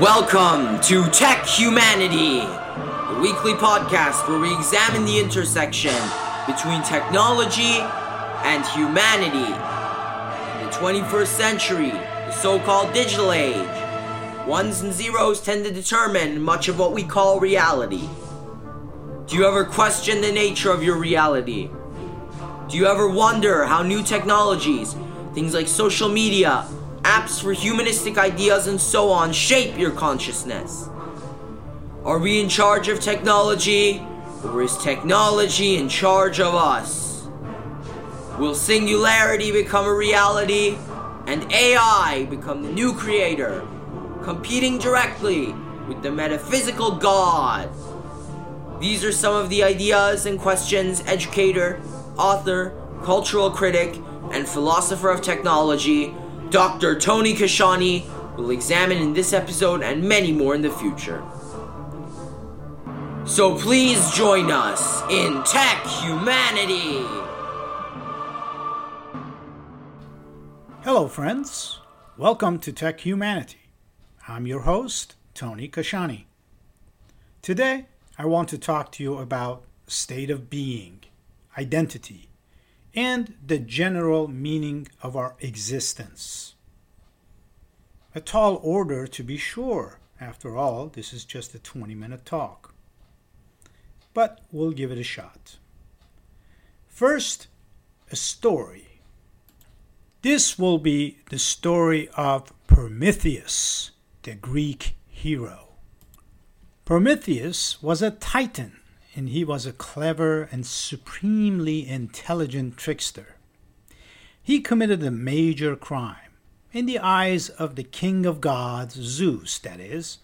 Welcome to Tech Humanity, the weekly podcast where we examine the intersection between technology and humanity. In the 21st century, the so called digital age, ones and zeros tend to determine much of what we call reality. Do you ever question the nature of your reality? Do you ever wonder how new technologies, things like social media, apps for humanistic ideas, and so on shape your consciousness? Are we in charge of technology, or is technology in charge of us? Will singularity become a reality, and AI become the new creator, competing directly with the metaphysical God? These are some of the ideas and questions educator, author, cultural critic, and philosopher of technology Dr. Tony Kashani will examine in this episode and many more in the future. So please join us in Tech Humanity. Hello, friends. Welcome to Tech Humanity. I'm your host, Tony Kashani. Today, I want to talk to you about state of being, identity, and the general meaning of our existence. A tall order, to be sure. After all, this is just a 20 minute talk. But we'll give it a shot. First, a story. This will be the story of Prometheus, the Greek hero. Prometheus was a titan and he was a clever and supremely intelligent trickster. He committed a major crime, in the eyes of the king of gods, Zeus, that is.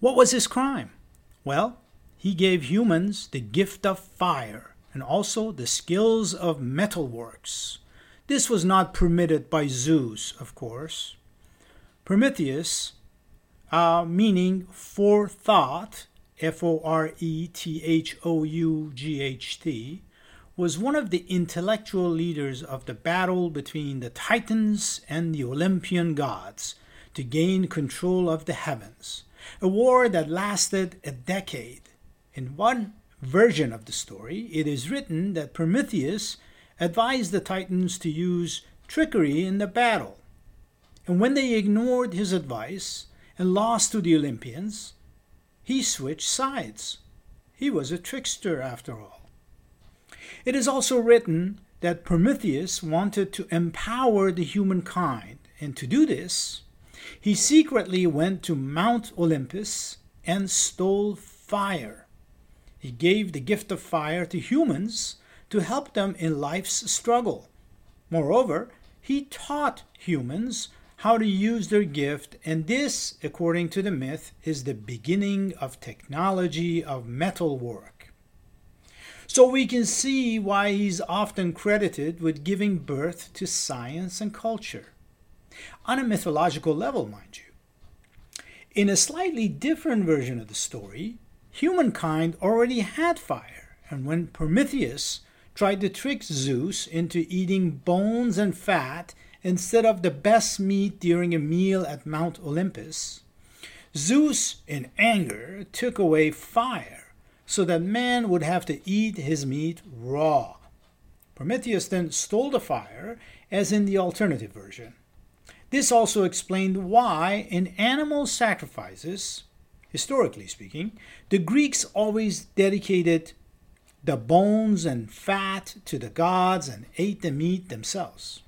What was his crime? Well, he gave humans the gift of fire and also the skills of metalworks. This was not permitted by Zeus, of course. Prometheus, uh, meaning forethought, F O R E T H O U G H T, was one of the intellectual leaders of the battle between the Titans and the Olympian gods to gain control of the heavens, a war that lasted a decade. In one version of the story, it is written that Prometheus advised the Titans to use trickery in the battle. And when they ignored his advice and lost to the Olympians, he switched sides. He was a trickster after all. It is also written that Prometheus wanted to empower the humankind, and to do this, he secretly went to Mount Olympus and stole fire. He gave the gift of fire to humans to help them in life's struggle. Moreover, he taught humans how to use their gift, and this, according to the myth, is the beginning of technology of metalwork. So we can see why he's often credited with giving birth to science and culture. On a mythological level, mind you. In a slightly different version of the story, humankind already had fire, and when Prometheus tried to trick Zeus into eating bones and fat instead of the best meat during a meal at Mount Olympus, Zeus, in anger, took away fire so that man would have to eat his meat raw. Prometheus then stole the fire, as in the alternative version. This also explained why, in animal sacrifices, historically speaking, the Greeks always dedicated the bones and fat to the gods and ate the meat themselves.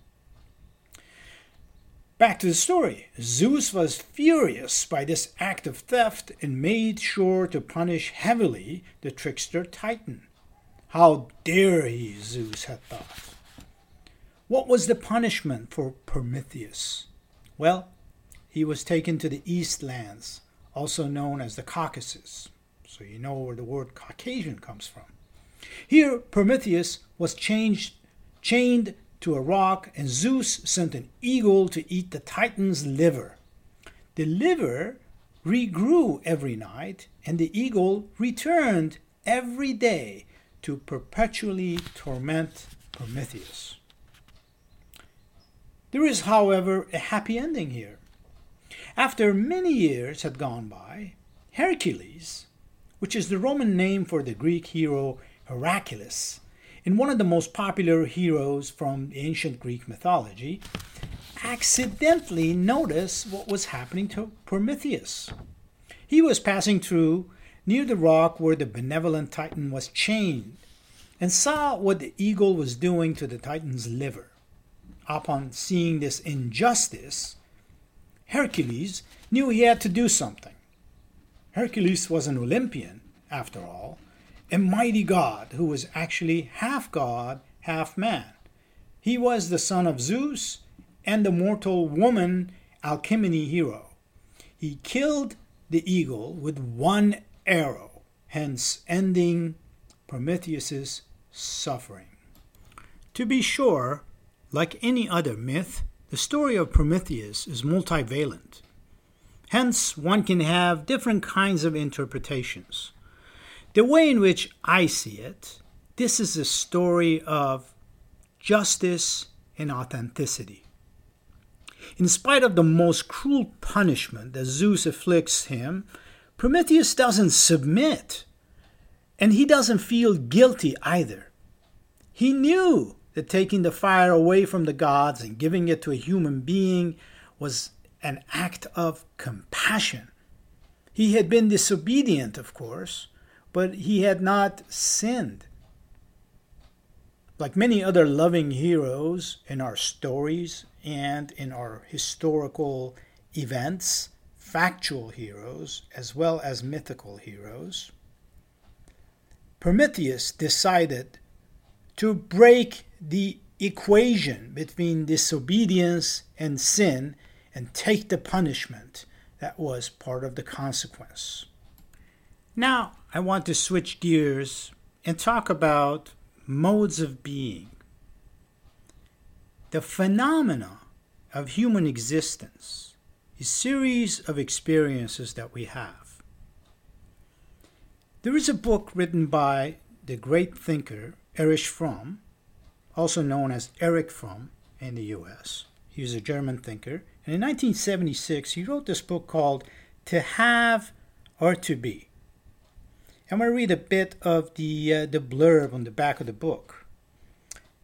Back to the story. Zeus was furious by this act of theft and made sure to punish heavily the trickster Titan. How dare he, Zeus had thought. What was the punishment for Prometheus? Well, he was taken to the East Lands, also known as the Caucasus. So you know where the word Caucasian comes from. Here, Prometheus was changed, chained to a rock, and Zeus sent an eagle to eat the Titan's liver. The liver regrew every night, and the eagle returned every day to perpetually torment Prometheus. There is, however, a happy ending here. After many years had gone by, Hercules, which is the Roman name for the Greek hero Heracles, and one of the most popular heroes from ancient Greek mythology, accidentally noticed what was happening to Prometheus. He was passing through near the rock where the benevolent Titan was chained and saw what the eagle was doing to the Titan's liver. Upon seeing this injustice, Hercules knew he had to do something. Hercules was an Olympian, after all, a mighty god who was actually half god, half man. He was the son of Zeus and the mortal woman Alcmene hero. He killed the eagle with one arrow, hence ending Prometheus's suffering. To be sure, like any other myth, the story of Prometheus is multivalent. Hence, one can have different kinds of interpretations. The way in which I see it, this is a story of justice and authenticity. In spite of the most cruel punishment that Zeus afflicts him, Prometheus doesn't submit. And he doesn't feel guilty either. He knew that taking the fire away from the gods and giving it to a human being was an act of compassion. He had been disobedient, of course, but he had not sinned. Like many other loving heroes in our stories and in our historical events, factual heroes as well as mythical heroes, Prometheus decided to break the equation between disobedience and sin and take the punishment that was part of the consequence. Now, I want to switch gears and talk about modes of being. The phenomena of human existence is a series of experiences that we have. There is a book written by the great thinker Erich Fromm, also known as Eric Fromm in the US. He was a German thinker, and in 1976 he wrote this book called To Have or To Be. I'm going to read a bit of the, uh, the blurb on the back of the book.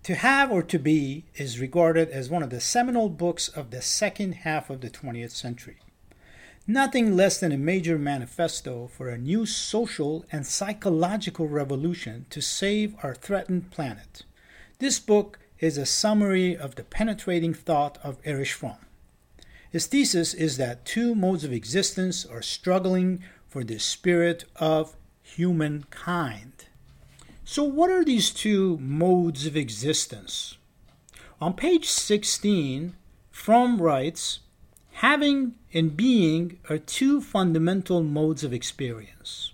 To Have or To Be is regarded as one of the seminal books of the second half of the 20th century. Nothing less than a major manifesto for a new social and psychological revolution to save our threatened planet. This book is a summary of the penetrating thought of Erich Fromm. His thesis is that two modes of existence are struggling for the spirit of humankind. So, what are these two modes of existence? On page 16, Fromm writes Having and being are two fundamental modes of experience,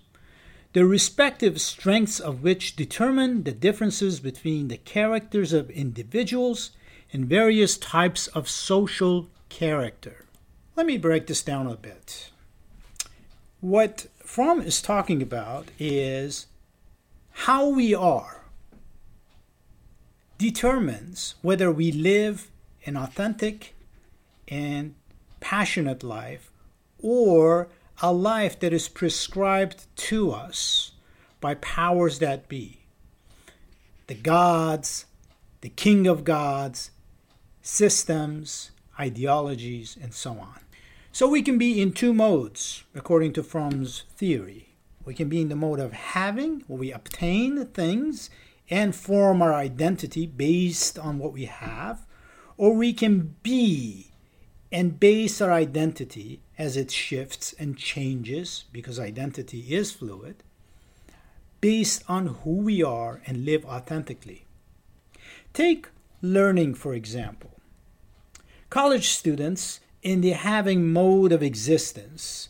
the respective strengths of which determine the differences between the characters of individuals and various types of social character. Let me break this down a bit. What Fromm is talking about is how we are determines whether we live an authentic and passionate life or a life that is prescribed to us by powers that be the gods, the king of gods, systems, ideologies, and so on. So we can be in two modes, according to Fromm's theory. We can be in the mode of having, where we obtain things and form our identity based on what we have, or we can be and base our identity as it shifts and changes, because identity is fluid, based on who we are and live authentically. Take learning, for example. College students in the having mode of existence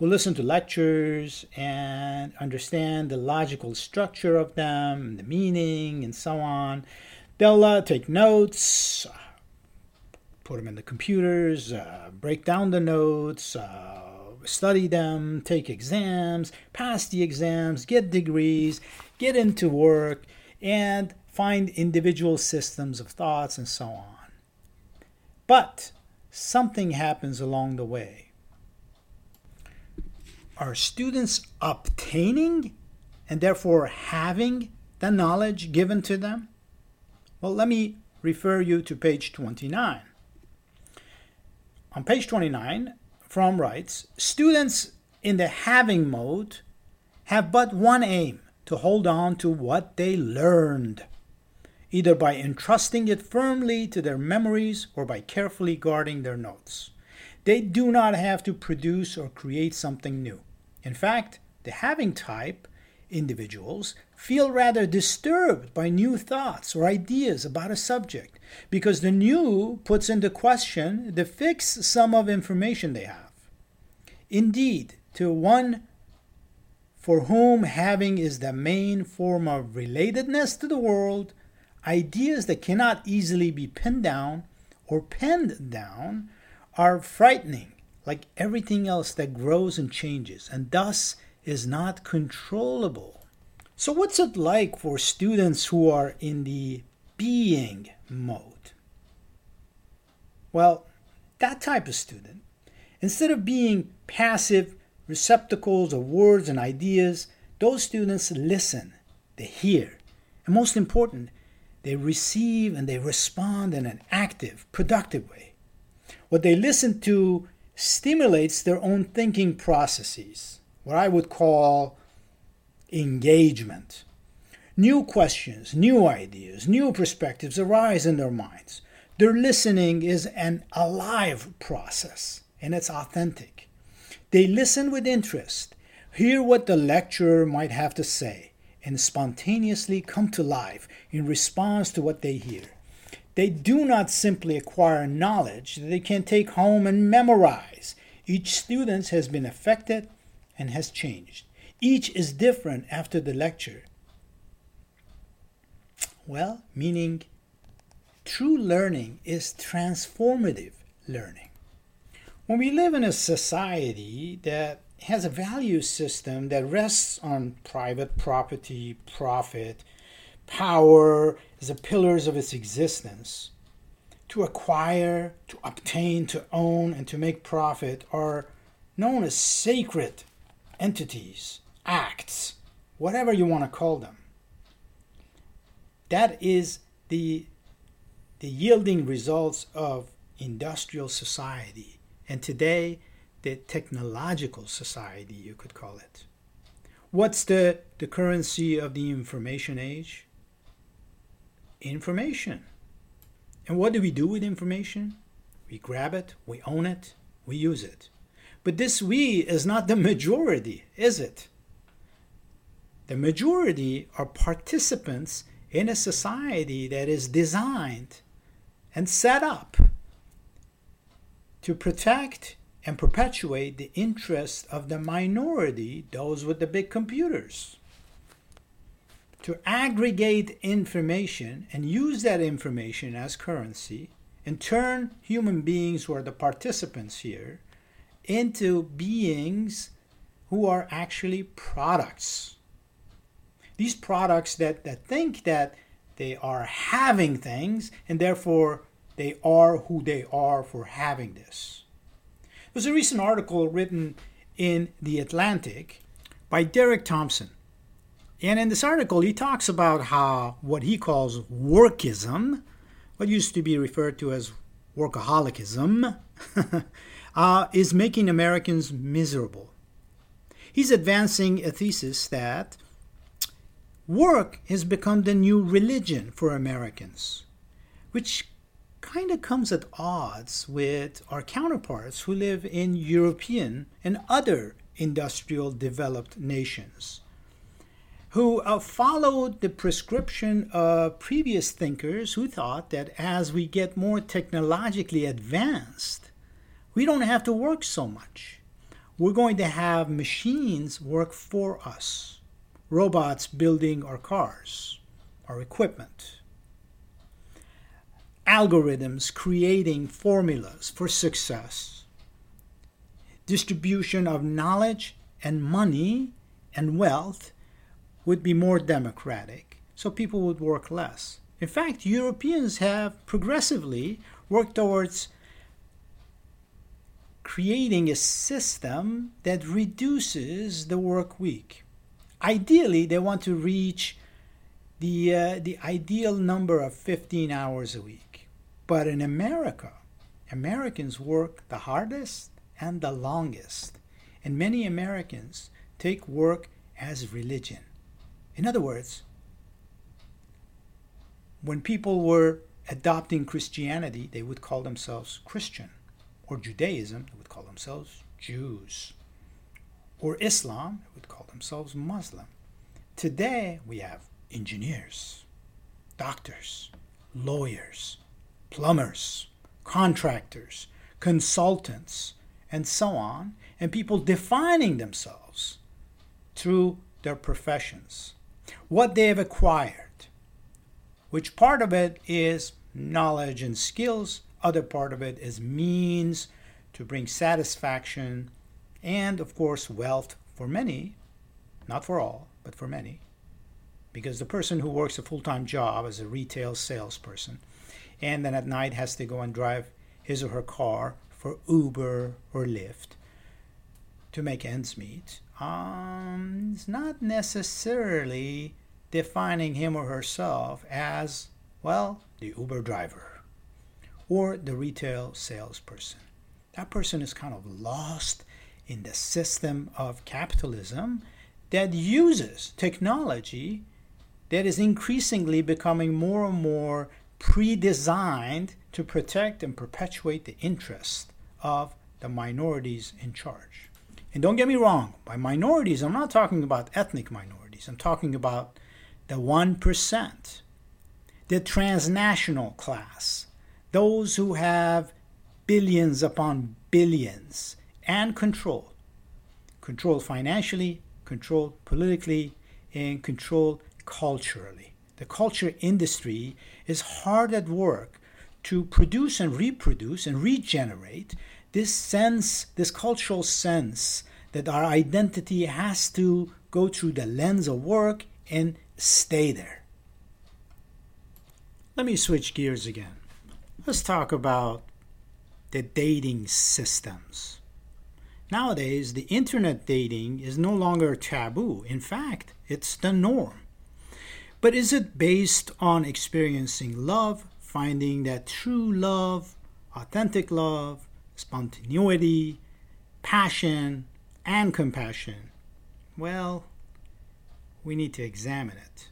who listen to lectures and understand the logical structure of them, the meaning, and so on. They'll uh, take notes, put them in the computers, uh, break down the notes, uh, study them, take exams, pass the exams, get degrees, get into work, and find individual systems of thoughts and so on. But something happens along the way. are students obtaining and therefore having the knowledge given to them? Well, let me refer you to page 29. On page 29, Fromm writes Students in the having mode have but one aim to hold on to what they learned, either by entrusting it firmly to their memories or by carefully guarding their notes. They do not have to produce or create something new. In fact, the having type individuals feel rather disturbed by new thoughts or ideas about a subject because the new puts into question the fixed sum of information they have. Indeed, to one for whom having is the main form of relatedness to the world, ideas that cannot easily be pinned down or penned down are frightening, like everything else that grows and changes, and thus is not controllable. So, what's it like for students who are in the being mode? Well, that type of student, instead of being passive receptacles of words and ideas, those students listen, they hear, and most important, they receive and they respond in an active, productive way. What they listen to stimulates their own thinking processes, what I would call engagement. New questions, new ideas, new perspectives arise in their minds. Their listening is an alive process and it's authentic. They listen with interest, hear what the lecturer might have to say, and spontaneously come to life in response to what they hear. They do not simply acquire knowledge that they can take home and memorize. Each student has been affected and has changed. Each is different after the lecture. Well, meaning true learning is transformative learning. When we live in a society that has a value system that rests on private property, profit, power as the pillars of its existence. To acquire, to obtain, to own, and to make profit are known as sacred entities, acts, whatever you want to call them. That is the, the yielding results of industrial society, and today, the technological society, you could call it. What's the, the currency of the information age? information. And what do we do with information? We grab it, we own it, we use it. But this we is not the majority, is it? The majority are participants in a society that is designed and set up to protect and perpetuate the interests of the minority, those with the big computers to aggregate information and use that information as currency and turn human beings who are the participants here into beings who are actually products. These products that, that think that they are having things and therefore they are who they are for having this. There's a recent article written in The Atlantic by Derek Thompson and in this article, he talks about how what he calls workism, what used to be referred to as workaholicism, uh, is making Americans miserable. He's advancing a thesis that work has become the new religion for Americans, which kind of comes at odds with our counterparts who live in European and other industrial developed nations who uh, followed the prescription of previous thinkers who thought that as we get more technologically advanced, we don't have to work so much. We're going to have machines work for us, robots building our cars, our equipment, algorithms creating formulas for success, distribution of knowledge and money and wealth would be more democratic, so people would work less. In fact, Europeans have progressively worked towards creating a system that reduces the work week. Ideally, they want to reach the, uh, the ideal number of 15 hours a week. But in America, Americans work the hardest and the longest. And many Americans take work as religion. In other words, when people were adopting Christianity, they would call themselves Christian. Or Judaism, they would call themselves Jews. Or Islam, they would call themselves Muslim. Today, we have engineers, doctors, lawyers, plumbers, contractors, consultants, and so on, and people defining themselves through their professions, what they have acquired, which part of it is knowledge and skills, other part of it is means to bring satisfaction and, of course, wealth for many, not for all, but for many. Because the person who works a full time job as a retail salesperson and then at night has to go and drive his or her car for Uber or Lyft to make ends meet, um, is not necessarily defining him or herself as, well, the Uber driver or the retail salesperson. That person is kind of lost in the system of capitalism that uses technology that is increasingly becoming more and more pre designed to protect and perpetuate the interest of the minorities in charge. And don't get me wrong, by minorities, I'm not talking about ethnic minorities, I'm talking about the 1%, the transnational class, those who have billions upon billions and control. Control financially, control politically, and control culturally. The culture industry is hard at work to produce and reproduce and regenerate this sense, this cultural sense that our identity has to go through the lens of work and stay there. Let me switch gears again. Let's talk about the dating systems. Nowadays, the internet dating is no longer taboo. In fact, it's the norm. But is it based on experiencing love, finding that true love, authentic love, spontaneity, passion, and compassion? Well, we need to examine it.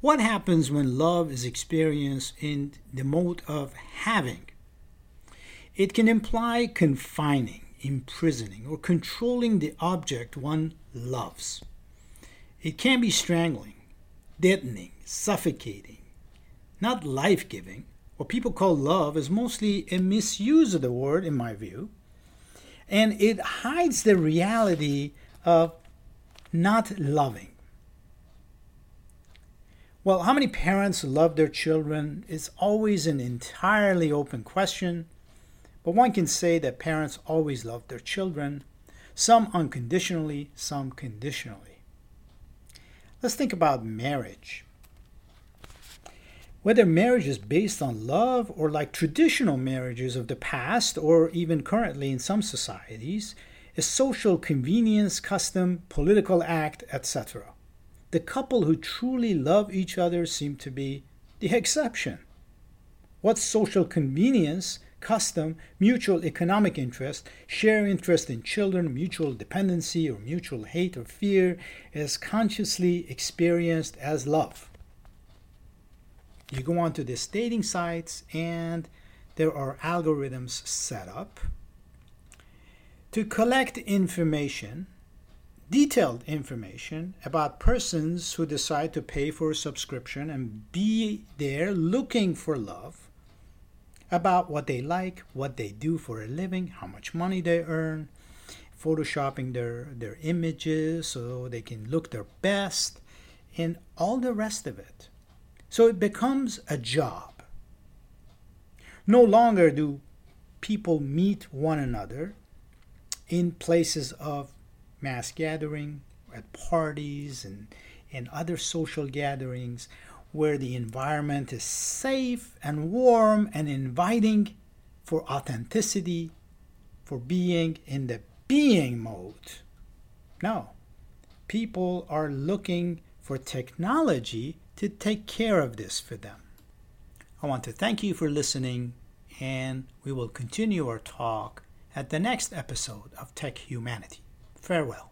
What happens when love is experienced in the mode of having? It can imply confining, imprisoning, or controlling the object one loves. It can be strangling, deadening, suffocating, not life giving. What people call love is mostly a misuse of the word, in my view, and it hides the reality of not loving. Well, how many parents love their children is always an entirely open question, but one can say that parents always love their children, some unconditionally, some conditionally. Let's think about marriage. Whether marriage is based on love or like traditional marriages of the past or even currently in some societies, is social convenience, custom, political act, etc the couple who truly love each other seem to be the exception. What social convenience, custom, mutual economic interest, share interest in children, mutual dependency, or mutual hate or fear is consciously experienced as love. You go on to the dating sites and there are algorithms set up to collect information detailed information about persons who decide to pay for a subscription and be there looking for love, about what they like, what they do for a living, how much money they earn, photoshopping their, their images so they can look their best, and all the rest of it. So it becomes a job. No longer do people meet one another in places of mass gathering, at parties and, and other social gatherings where the environment is safe and warm and inviting for authenticity for being in the being mode. No, people are looking for technology to take care of this for them. I want to thank you for listening, and we will continue our talk at the next episode of Tech Humanity. Farewell.